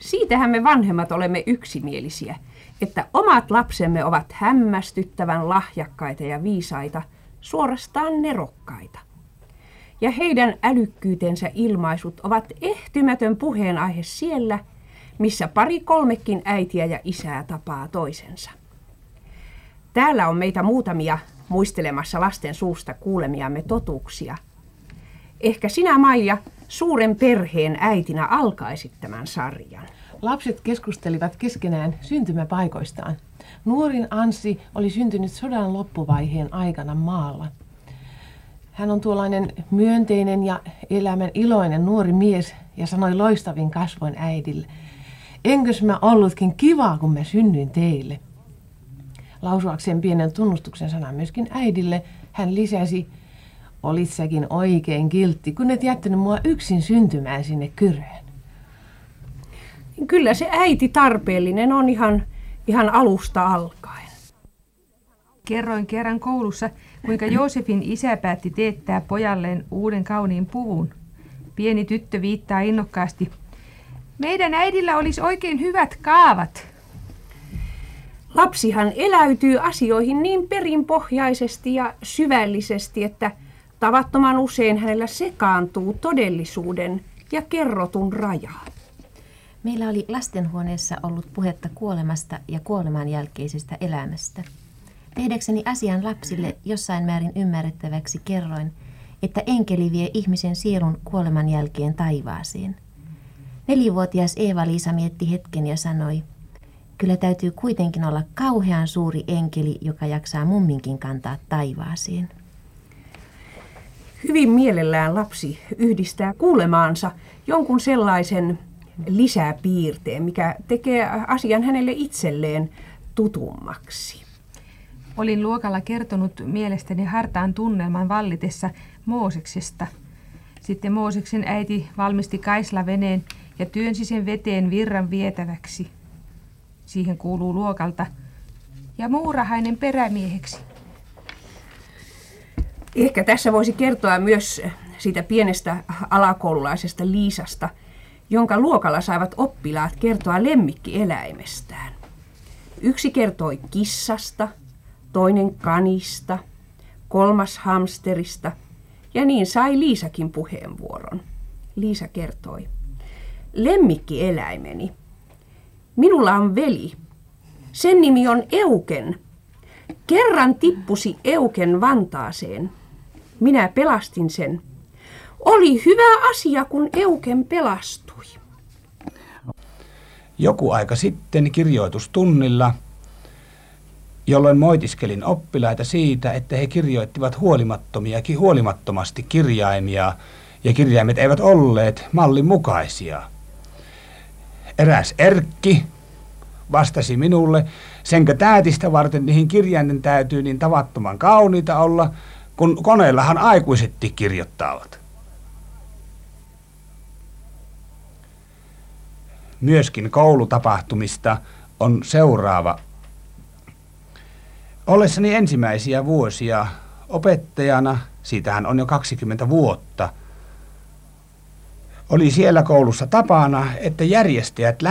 Siitähän me vanhemmat olemme yksimielisiä, että omat lapsemme ovat hämmästyttävän lahjakkaita ja viisaita, suorastaan nerokkaita. Ja heidän älykkyytensä ilmaisut ovat ehtymätön puheenaihe siellä, missä pari kolmekin äitiä ja isää tapaa toisensa. Täällä on meitä muutamia muistelemassa lasten suusta kuulemiamme totuuksia. Ehkä sinä, Maija, suuren perheen äitinä alkaisit tämän sarjan. Lapset keskustelivat keskenään syntymäpaikoistaan. Nuorin Anssi oli syntynyt sodan loppuvaiheen aikana maalla. Hän on tuollainen myönteinen ja elämän iloinen nuori mies ja sanoi loistavin kasvoin äidille. Enkös mä ollutkin kiva, kun mä synnyin teille. Lausuakseen pienen tunnustuksen sanan myöskin äidille, hän lisäsi, olit säkin oikein kiltti, kun et jättänyt mua yksin syntymään sinne kyröön. Kyllä se äiti tarpeellinen on ihan, ihan alusta alkaen. Kerroin kerran koulussa, kuinka Joosefin isä päätti teettää pojalleen uuden kauniin puvun. Pieni tyttö viittaa innokkaasti. Meidän äidillä olisi oikein hyvät kaavat. Lapsihan eläytyy asioihin niin perinpohjaisesti ja syvällisesti, että tavattoman usein hänellä sekaantuu todellisuuden ja kerrotun raja. Meillä oli lastenhuoneessa ollut puhetta kuolemasta ja kuoleman jälkeisestä elämästä. Tehdäkseni asian lapsille jossain määrin ymmärrettäväksi kerroin, että enkeli vie ihmisen sielun kuoleman jälkeen taivaaseen. Nelivuotias Eeva-Liisa mietti hetken ja sanoi, kyllä täytyy kuitenkin olla kauhean suuri enkeli, joka jaksaa mumminkin kantaa taivaaseen. Hyvin mielellään lapsi yhdistää kuulemaansa jonkun sellaisen lisäpiirteen, mikä tekee asian hänelle itselleen tutummaksi. Olin luokalla kertonut mielestäni hartaan tunnelman vallitessa Mooseksesta. Sitten Mooseksen äiti valmisti kaislaveneen ja työnsi sen veteen virran vietäväksi. Siihen kuuluu luokalta ja muurahainen perämieheksi. Ehkä tässä voisi kertoa myös siitä pienestä alakoululaisesta Liisasta, jonka luokalla saivat oppilaat kertoa lemmikkieläimestään. Yksi kertoi kissasta, toinen kanista, kolmas hamsterista ja niin sai Liisakin puheenvuoron. Liisa kertoi. Lemmikkieläimeni. Minulla on veli. Sen nimi on Euken. Kerran tippusi Euken Vantaaseen. Minä pelastin sen. Oli hyvä asia, kun Euken pelastui. Joku aika sitten kirjoitustunnilla, jolloin moitiskelin oppilaita siitä, että he kirjoittivat huolimattomiakin huolimattomasti kirjaimia, ja kirjaimet eivät olleet mallin mukaisia. Eräs Erkki vastasi minulle, senkö täytistä varten niihin kirjainten täytyy niin tavattoman kauniita olla, kun koneellahan aikuisetkin kirjoittavat. Myöskin koulutapahtumista on seuraava. Ollessani ensimmäisiä vuosia opettajana, siitähän on jo 20 vuotta, oli siellä koulussa tapana, että järjestäjät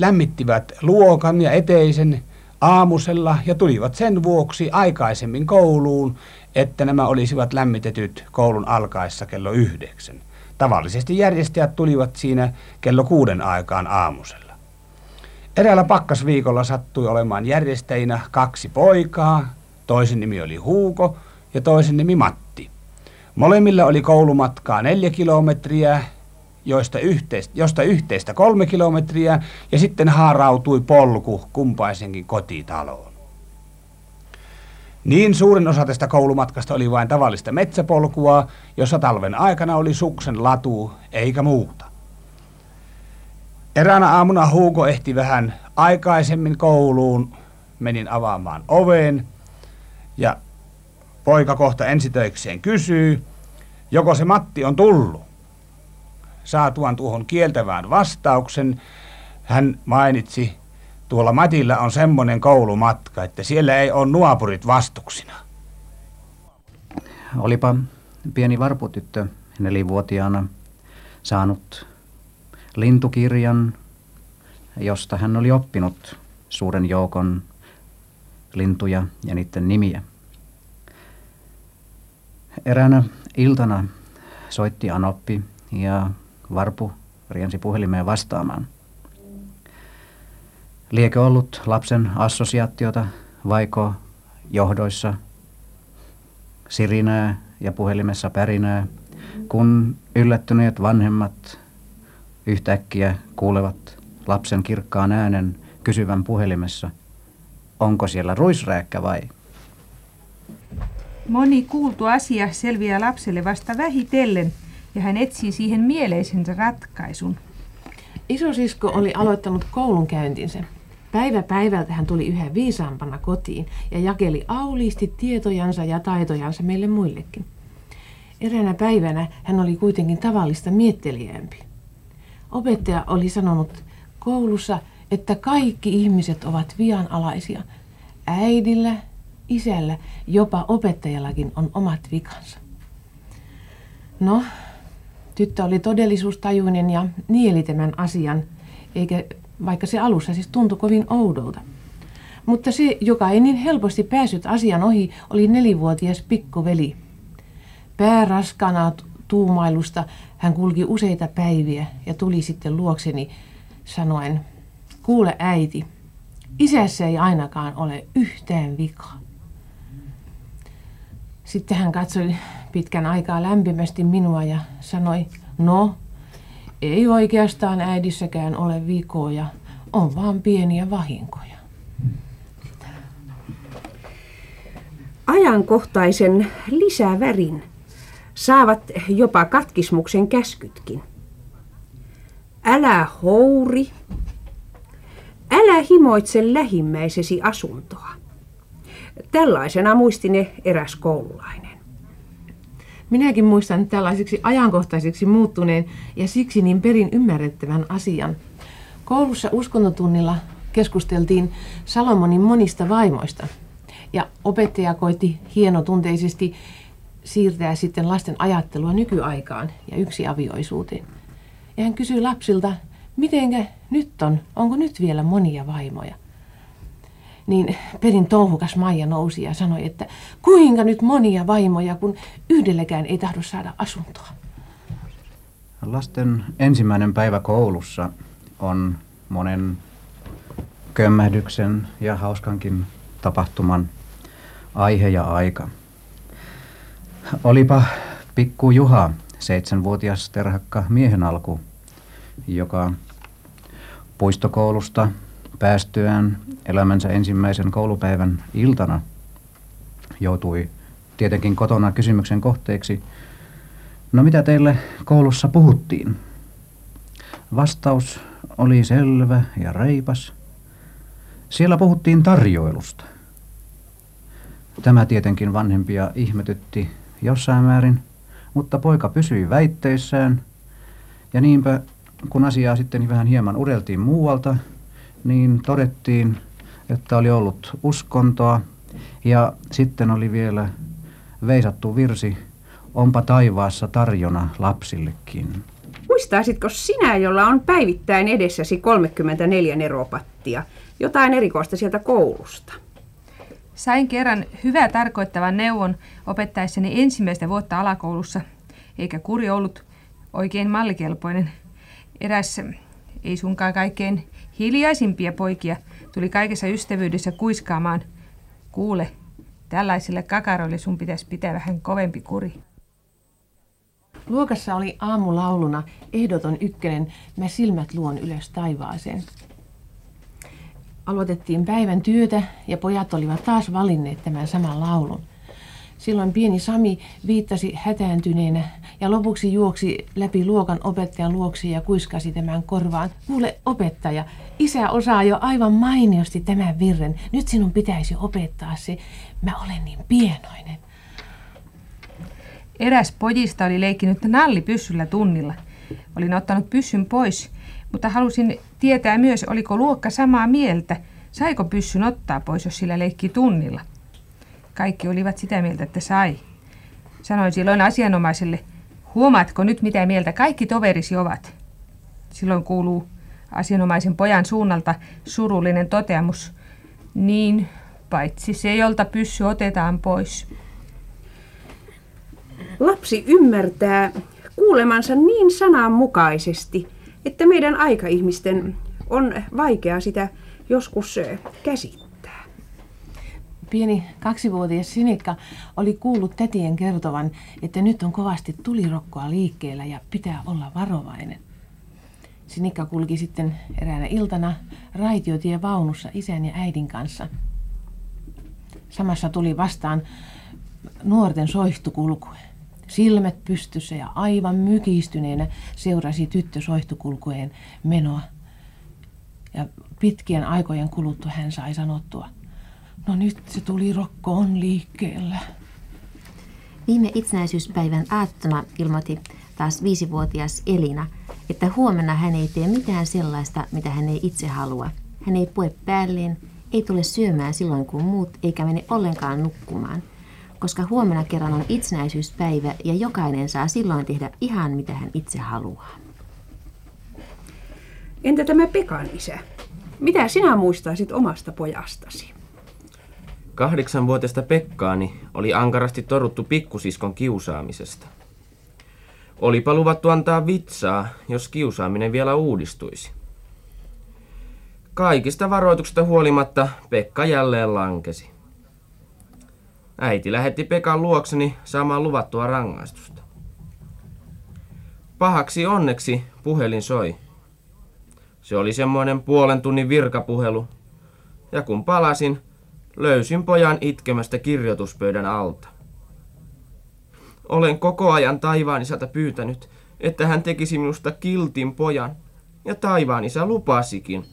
lämmittivät luokan ja eteisen aamusella ja tulivat sen vuoksi aikaisemmin kouluun, että nämä olisivat lämmitetyt koulun alkaessa kello yhdeksän. Tavallisesti järjestäjät tulivat siinä kello kuuden aikaan aamusella. Eräällä pakkasviikolla sattui olemaan järjestäjinä kaksi poikaa, toisen nimi oli Huuko ja toisen nimi Matti. Molemmilla oli koulumatkaa neljä kilometriä, joista yhteistä, josta yhteistä kolme kilometriä, ja sitten haarautui polku kumpaisenkin kotitaloon. Niin suurin osa tästä koulumatkasta oli vain tavallista metsäpolkua, jossa talven aikana oli suksen latu eikä muuta. Eräänä aamuna Huuko ehti vähän aikaisemmin kouluun, menin avaamaan oveen ja poika kohta ensitöikseen kysyy, joko se Matti on tullut. Saatuan tuohon kieltävään vastauksen, hän mainitsi Tuolla Matilla on semmoinen koulumatka, että siellä ei ole nuopurit vastuksina. Olipa pieni varputyttö nelivuotiaana saanut lintukirjan josta hän oli oppinut suuren joukon lintuja ja niiden nimiä. Eräänä iltana soitti Anoppi ja Varpu riensi puhelimeen vastaamaan. Liekö ollut lapsen assosiaatiota vaiko johdoissa sirinää ja puhelimessa pärinää, kun yllättyneet vanhemmat yhtäkkiä kuulevat lapsen kirkkaan äänen kysyvän puhelimessa, onko siellä ruisrääkkä vai? Moni kuultu asia selviää lapselle vasta vähitellen ja hän etsii siihen mieleisensä ratkaisun. Isosisko oli aloittanut koulunkäyntinsä. Päivä päivältä hän tuli yhä viisaampana kotiin ja jakeli auliisti tietojansa ja taitojansa meille muillekin. Eräänä päivänä hän oli kuitenkin tavallista mietteliämpi. Opettaja oli sanonut koulussa, että kaikki ihmiset ovat vianalaisia. Äidillä, isällä, jopa opettajallakin on omat vikansa. No, tyttö oli todellisuustajuinen ja nieli tämän asian, eikä vaikka se alussa siis tuntui kovin oudolta. Mutta se, joka ei niin helposti päässyt asian ohi, oli nelivuotias pikkuveli. Pääraskana tuumailusta hän kulki useita päiviä ja tuli sitten luokseni sanoen, kuule äiti, isässä ei ainakaan ole yhtään vikaa. Sitten hän katsoi pitkän aikaa lämpimästi minua ja sanoi, no, ei oikeastaan äidissäkään ole vikoja, on vaan pieniä vahinkoja. Ajankohtaisen lisävärin saavat jopa katkismuksen käskytkin. Älä houri, älä himoitse lähimmäisesi asuntoa. Tällaisena muisti ne eräs koululainen. Minäkin muistan tällaiseksi ajankohtaiseksi muuttuneen ja siksi niin perin ymmärrettävän asian. Koulussa uskontotunnilla keskusteltiin Salomonin monista vaimoista ja opettaja koitti hienotunteisesti siirtää sitten lasten ajattelua nykyaikaan ja yksiavioisuuteen. Ja hän kysyi lapsilta, mitenkä nyt on, onko nyt vielä monia vaimoja? Niin perin touhukas Maija nousi ja sanoi, että kuinka nyt monia vaimoja, kun yhdelläkään ei tahdo saada asuntoa. Lasten ensimmäinen päivä koulussa on monen kömmähdyksen ja hauskankin tapahtuman aihe ja aika. Olipa pikku Juha, seitsemänvuotias terhakka miehen alku, joka puistokoulusta päästyään elämänsä ensimmäisen koulupäivän iltana joutui tietenkin kotona kysymyksen kohteeksi, no mitä teille koulussa puhuttiin? Vastaus oli selvä ja reipas. Siellä puhuttiin tarjoilusta. Tämä tietenkin vanhempia ihmetytti jossain määrin, mutta poika pysyi väitteissään ja niinpä kun asiaa sitten vähän hieman ureltiin muualta, niin todettiin, että oli ollut uskontoa ja sitten oli vielä veisattu virsi, onpa taivaassa tarjona lapsillekin. Muistaisitko sinä, jolla on päivittäin edessäsi 34 neropattia, jotain erikoista sieltä koulusta? Sain kerran hyvää tarkoittavan neuvon opettaessani ensimmäistä vuotta alakoulussa, eikä kuri ollut oikein mallikelpoinen. Eräs ei sunkaan kaikkein Hiljaisimpia poikia tuli kaikessa ystävyydessä kuiskaamaan. Kuule, tällaisille kakaroille sun pitäisi pitää vähän kovempi kuri. Luokassa oli aamulauluna ehdoton ykkönen Mä silmät luon ylös taivaaseen. Aloitettiin päivän työtä ja pojat olivat taas valinneet tämän saman laulun. Silloin pieni Sami viittasi hätääntyneenä ja lopuksi juoksi läpi luokan opettajan luoksi ja kuiskasi tämän korvaan. Kuule opettaja, isä osaa jo aivan mainiosti tämän virren. Nyt sinun pitäisi opettaa se. Mä olen niin pienoinen. Eräs pojista oli leikkinyt nallipyssyllä tunnilla. Olin ottanut pyssyn pois, mutta halusin tietää myös, oliko luokka samaa mieltä. Saiko pyssyn ottaa pois, jos sillä leikki tunnilla? Kaikki olivat sitä mieltä, että sai. Sanoin silloin asianomaiselle, huomaatko nyt mitä mieltä kaikki toverisi ovat? Silloin kuuluu asianomaisen pojan suunnalta surullinen toteamus. Niin, paitsi se, jolta pyssy otetaan pois. Lapsi ymmärtää kuulemansa niin sananmukaisesti, että meidän aikaihmisten on vaikea sitä joskus käsittää. Pieni kaksivuotias Sinikka oli kuullut tätien kertovan, että nyt on kovasti tulirokkoa liikkeellä ja pitää olla varovainen. Sinikka kulki sitten eräänä iltana raitiotie vaunussa isän ja äidin kanssa. Samassa tuli vastaan nuorten soihtukulkue. Silmät pystyssä ja aivan mykistyneenä seurasi tyttö soihtukulkueen menoa. Ja pitkien aikojen kuluttua hän sai sanottua, no nyt se tuli rokko on liikkeellä. Viime itsenäisyyspäivän aattona ilmoitti taas viisivuotias Elina, että huomenna hän ei tee mitään sellaista, mitä hän ei itse halua. Hän ei pue päälleen, ei tule syömään silloin kuin muut, eikä mene ollenkaan nukkumaan – koska huomenna kerran on itsenäisyyspäivä ja jokainen saa silloin tehdä ihan mitä hän itse haluaa. Entä tämä Pekan isä? Mitä sinä muistaisit omasta pojastasi? Kahdeksanvuotista Pekkaani oli ankarasti toruttu pikkusiskon kiusaamisesta. Olipa luvattu antaa vitsaa, jos kiusaaminen vielä uudistuisi. Kaikista varoituksista huolimatta Pekka jälleen lankesi. Äiti lähetti Pekan luokseni saamaan luvattua rangaistusta. Pahaksi onneksi puhelin soi. Se oli semmoinen puolen tunnin virkapuhelu, ja kun palasin, löysin pojan itkemästä kirjoituspöydän alta. Olen koko ajan taivaan isältä pyytänyt, että hän tekisi minusta kiltin pojan, ja taivaan isä lupasikin.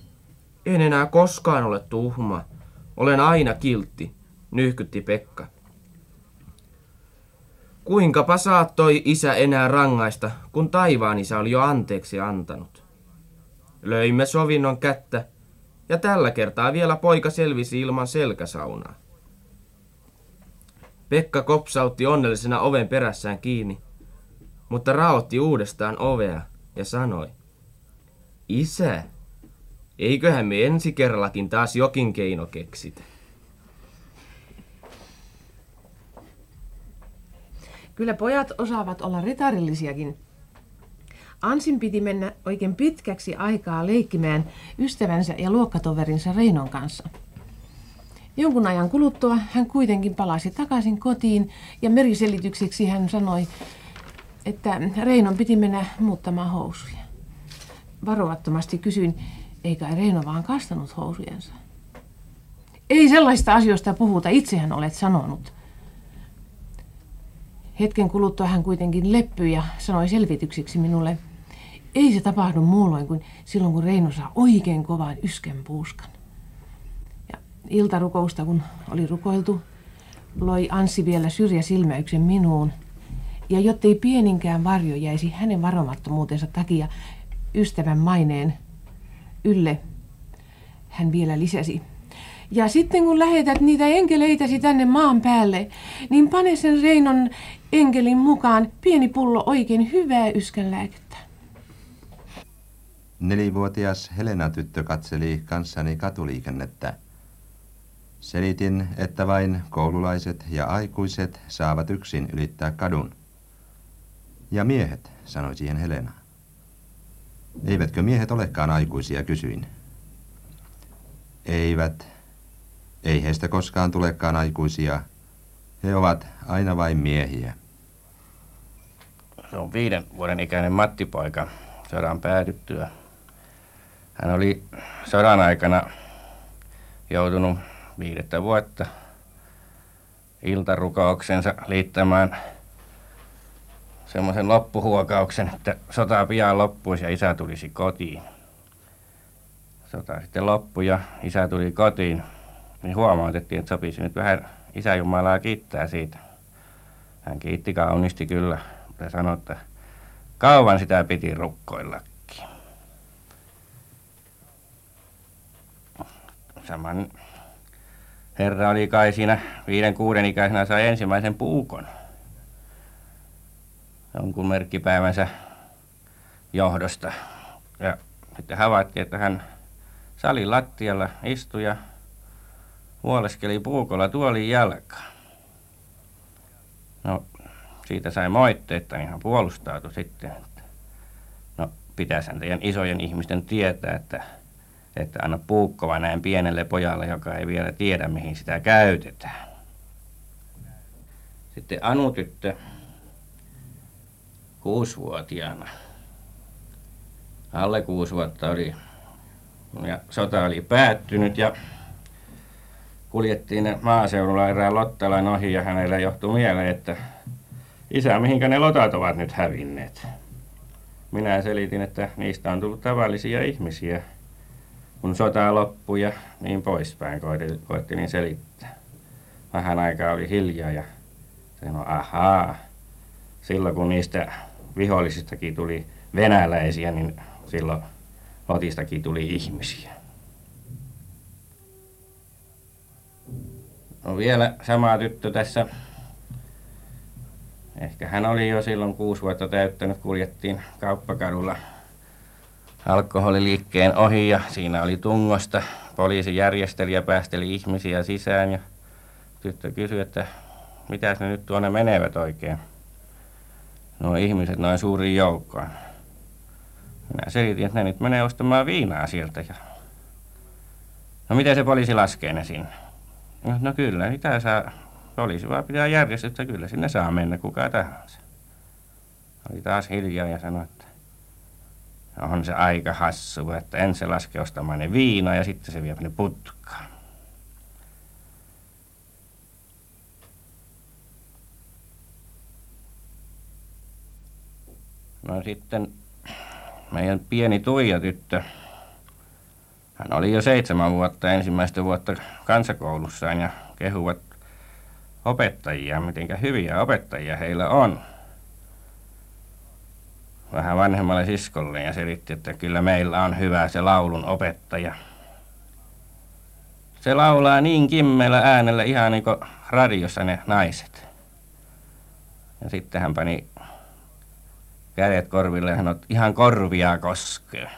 En enää koskaan ole tuhma. Olen aina kiltti, nyhkytti Pekka. Kuinkapa saattoi isä enää rangaista, kun taivaan isä oli jo anteeksi antanut? Löimme sovinnon kättä, ja tällä kertaa vielä poika selvisi ilman selkäsaunaa. Pekka kopsautti onnellisena oven perässään kiinni, mutta raotti uudestaan ovea ja sanoi, Isä, eiköhän me ensi kerrallakin taas jokin keino keksitä. Kyllä pojat osaavat olla ritarillisiakin. Ansin piti mennä oikein pitkäksi aikaa leikkimään ystävänsä ja luokkatoverinsa Reinon kanssa. Jonkun ajan kuluttua hän kuitenkin palasi takaisin kotiin ja meriselitykseksi hän sanoi, että Reinon piti mennä muuttamaan housuja. Varovattomasti kysyin, eikä Reino vaan kastanut housujensa. Ei sellaista asioista puhuta, itsehän olet sanonut. Hetken kuluttua hän kuitenkin leppyi ja sanoi selvitykseksi minulle, ei se tapahdu muulloin kuin silloin, kun Reino saa oikein kovan ysken puuskan. Ja iltarukousta, kun oli rukoiltu, loi Anssi vielä syrjäsilmäyksen minuun. Ja jottei pieninkään varjo jäisi hänen varomattomuutensa takia ystävän maineen ylle, hän vielä lisäsi – ja sitten kun lähetät niitä enkeleitäsi tänne maan päälle, niin pane sen Reinon enkelin mukaan pieni pullo oikein hyvää yskänlääkettä. Nelivuotias Helena-tyttö katseli kanssani katuliikennettä. Selitin, että vain koululaiset ja aikuiset saavat yksin ylittää kadun. Ja miehet, sanoi siihen Helena. Eivätkö miehet olekaan aikuisia, kysyin. Eivät, ei heistä koskaan tulekaan aikuisia. He ovat aina vain miehiä. Se on viiden vuoden ikäinen Matti-poika sodan päätyttyä. Hän oli sodan aikana joutunut viidettä vuotta iltarukouksensa liittämään semmoisen loppuhuokauksen, että sota pian loppuisi ja isä tulisi kotiin. Sota sitten loppui ja isä tuli kotiin niin huomautettiin, että sopisi nyt vähän isäjumalaa kiittää siitä. Hän kiitti kauniisti kyllä, mutta sanoi, että kauan sitä piti rukkoillakin. Saman herra oli kai siinä viiden kuuden ikäisenä sai ensimmäisen puukon. Jonkun merkkipäivänsä johdosta. Ja sitten havaittiin, että hän salin lattialla istui ja huoleskeli puukolla tuolin jalkaa. No, siitä sai moitteetta, niin hän puolustautui sitten. Että, no, pitäisi teidän isojen ihmisten tietää, että, että anna puukkova näin pienelle pojalle, joka ei vielä tiedä, mihin sitä käytetään. Sitten Anu-tyttö kuusivuotiaana. Alle kuusi vuotta oli ja sota oli päättynyt ja kuljettiin maaseudulla erään Lottalan ohi ja hänellä johtui mieleen, että isä, mihinkä ne lotat ovat nyt hävinneet. Minä selitin, että niistä on tullut tavallisia ihmisiä, kun sota loppui ja niin poispäin koettiin niin selittää. Vähän aikaa oli hiljaa ja sanoi, ahaa, silloin kun niistä vihollisistakin tuli venäläisiä, niin silloin Lotistakin tuli ihmisiä. No vielä sama tyttö tässä. Ehkä hän oli jo silloin kuusi vuotta täyttänyt, kuljettiin kauppakadulla alkoholiliikkeen ohi ja siinä oli tungosta. Poliisi järjesteli ja päästeli ihmisiä sisään ja tyttö kysyi, että mitä ne nyt tuonne menevät oikein. No ihmiset noin suuriin joukkoon. Minä selitin, että ne nyt menee ostamaan viinaa sieltä. Ja... No miten se poliisi laskee ne sinne? No, no kyllä, mitä saa. Poliisi vaan pitää järjestystä, kyllä sinne saa mennä kuka tahansa. Oli taas hiljaa ja sanoi, että on se aika hassu, että ensin se laskee ostamaan ne viinaa ja sitten se vie ne putkaan. No sitten meidän pieni Tuija tyttö, hän oli jo seitsemän vuotta ensimmäistä vuotta kansakoulussaan ja kehuvat opettajia, miten hyviä opettajia heillä on. Vähän vanhemmalle siskolle ja selitti, että kyllä meillä on hyvä se laulun opettaja. Se laulaa niin kimmellä äänellä ihan niin kuin radiossa ne naiset. Ja sitten hän pani kädet korville hän ihan korvia koskee.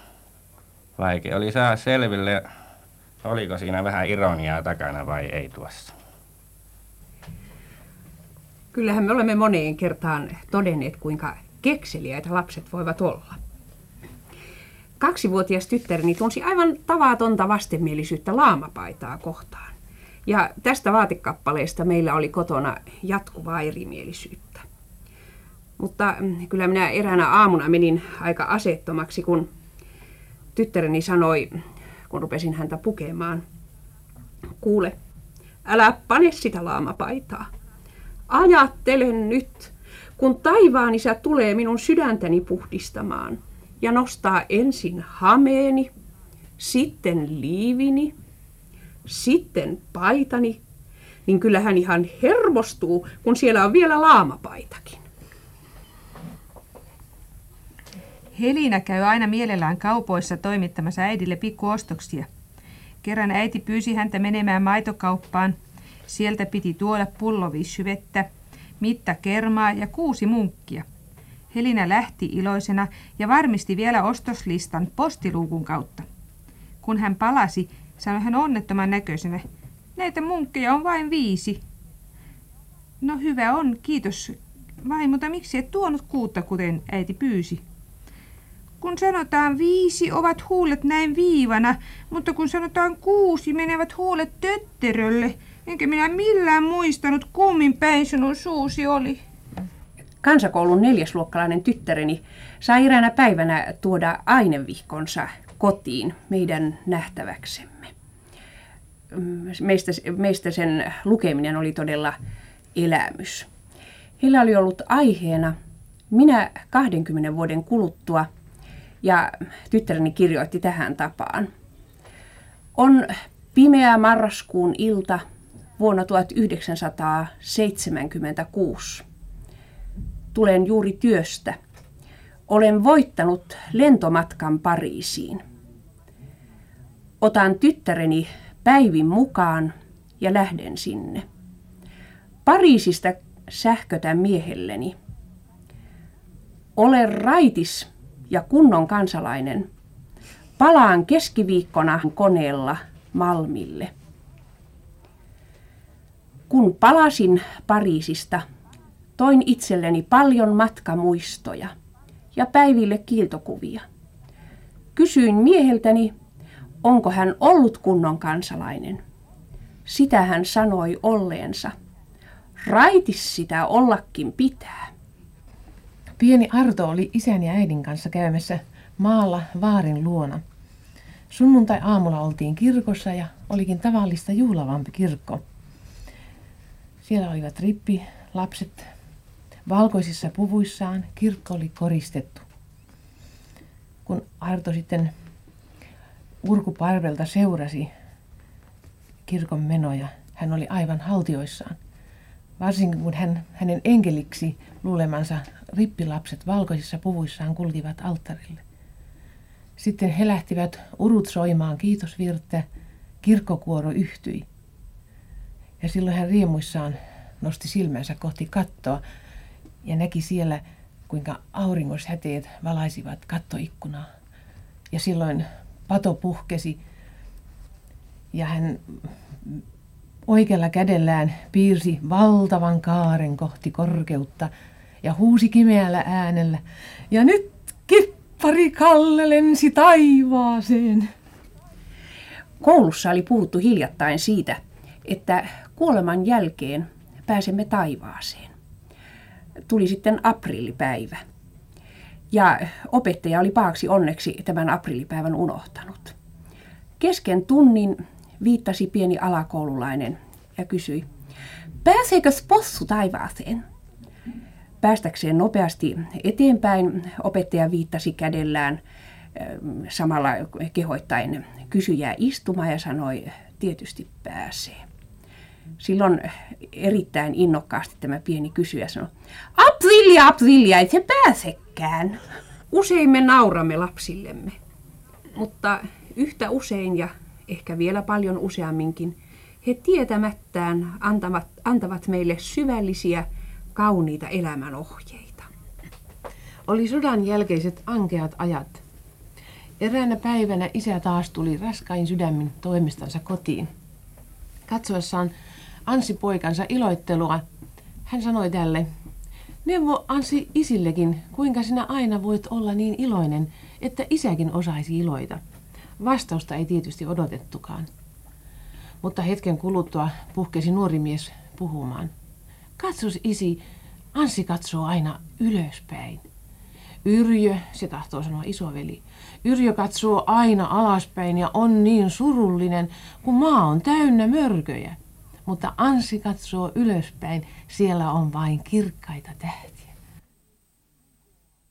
Vaikea oli saada selville, oliko siinä vähän ironiaa takana vai ei tuossa. Kyllähän me olemme moneen kertaan todenneet, kuinka kekseliäitä lapset voivat olla. Kaksivuotias tyttäreni tunsi aivan tavatonta vastenmielisyyttä laamapaitaa kohtaan. Ja tästä vaatekappaleesta meillä oli kotona jatkuvaa erimielisyyttä. Mutta mm, kyllä minä eräänä aamuna menin aika asettomaksi, kun tyttäreni sanoi, kun rupesin häntä pukemaan, kuule, älä pane sitä laamapaitaa. Ajattelen nyt, kun taivaan isä tulee minun sydäntäni puhdistamaan ja nostaa ensin hameeni, sitten liivini, sitten paitani, niin kyllähän ihan hermostuu, kun siellä on vielä laamapaitakin. Helina käy aina mielellään kaupoissa toimittamassa äidille pikkuostoksia. Kerran äiti pyysi häntä menemään maitokauppaan. Sieltä piti tuoda pullo vissyvettä, mitta kermaa ja kuusi munkkia. Helina lähti iloisena ja varmisti vielä ostoslistan postiluukun kautta. Kun hän palasi, sanoi hän onnettoman näköisenä, näitä munkkeja on vain viisi. No hyvä on, kiitos. Vai, mutta miksi et tuonut kuutta, kuten äiti pyysi? Kun sanotaan viisi, ovat huulet näin viivana, mutta kun sanotaan kuusi, menevät huulet tötterölle. Enkä minä millään muistanut, kummin päin sinun suusi oli. Kansakoulun neljäsluokkalainen tyttäreni sai eräänä päivänä tuoda ainevihkonsa kotiin meidän nähtäväksemme. Meistä, meistä sen lukeminen oli todella elämys. Heillä oli ollut aiheena minä 20 vuoden kuluttua – ja tyttäreni kirjoitti tähän tapaan. On pimeä marraskuun ilta vuonna 1976. Tulen juuri työstä. Olen voittanut lentomatkan Pariisiin. Otan tyttäreni päivin mukaan ja lähden sinne. Pariisista sähkötän miehelleni. Olen raitis ja kunnon kansalainen. Palaan keskiviikkona koneella Malmille. Kun palasin Pariisista, toin itselleni paljon matkamuistoja ja päiville kiiltokuvia. Kysyin mieheltäni, onko hän ollut kunnon kansalainen. Sitä hän sanoi olleensa. Raitis sitä ollakin pitää. Pieni Arto oli isän ja äidin kanssa käymässä maalla vaarin luona. Sunnuntai-aamulla oltiin kirkossa ja olikin tavallista juhlavampi kirkko. Siellä olivat rippi, lapset valkoisissa puvuissaan, kirkko oli koristettu. Kun Arto sitten Urkuparvelta seurasi kirkon menoja, hän oli aivan haltioissaan. Varsinkin kun hän, hänen enkeliksi luulemansa rippilapset valkoisissa puvuissaan kulkivat alttarille. Sitten he lähtivät urut soimaan kiitosvirttä, kirkkokuoro yhtyi. Ja silloin hän riemuissaan nosti silmänsä kohti kattoa ja näki siellä, kuinka auringoshäteet valaisivat kattoikkunaa. Ja silloin pato puhkesi ja hän oikealla kädellään piirsi valtavan kaaren kohti korkeutta ja huusi kimeällä äänellä. Ja nyt kippari Kalle lensi taivaaseen. Koulussa oli puhuttu hiljattain siitä, että kuoleman jälkeen pääsemme taivaaseen. Tuli sitten aprillipäivä. Ja opettaja oli paaksi onneksi tämän aprillipäivän unohtanut. Kesken tunnin viittasi pieni alakoululainen ja kysyi, pääseekö possu taivaaseen? Päästäkseen nopeasti eteenpäin opettaja viittasi kädellään samalla kehoittain kysyjää istumaan ja sanoi, tietysti pääsee. Silloin erittäin innokkaasti tämä pieni kysyjä sanoi, Aprillia, Aprillia, ei se pääsekään. Usein me nauramme lapsillemme, mutta yhtä usein ja ehkä vielä paljon useamminkin, he tietämättään antavat, antavat meille syvällisiä, kauniita elämänohjeita. Oli sodan jälkeiset ankeat ajat. Eräänä päivänä isä taas tuli raskain sydämin toimistansa kotiin. Katsoessaan Ansi poikansa iloittelua, hän sanoi tälle, Neuvo Ansi isillekin, kuinka sinä aina voit olla niin iloinen, että isäkin osaisi iloita. Vastausta ei tietysti odotettukaan. Mutta hetken kuluttua puhkesi nuori mies puhumaan. Katsos isi, Anssi katsoo aina ylöspäin. Yrjö, se tahtoo sanoa isoveli, Yrjö katsoo aina alaspäin ja on niin surullinen, kun maa on täynnä mörköjä. Mutta Ansi katsoo ylöspäin, siellä on vain kirkkaita tähtiä.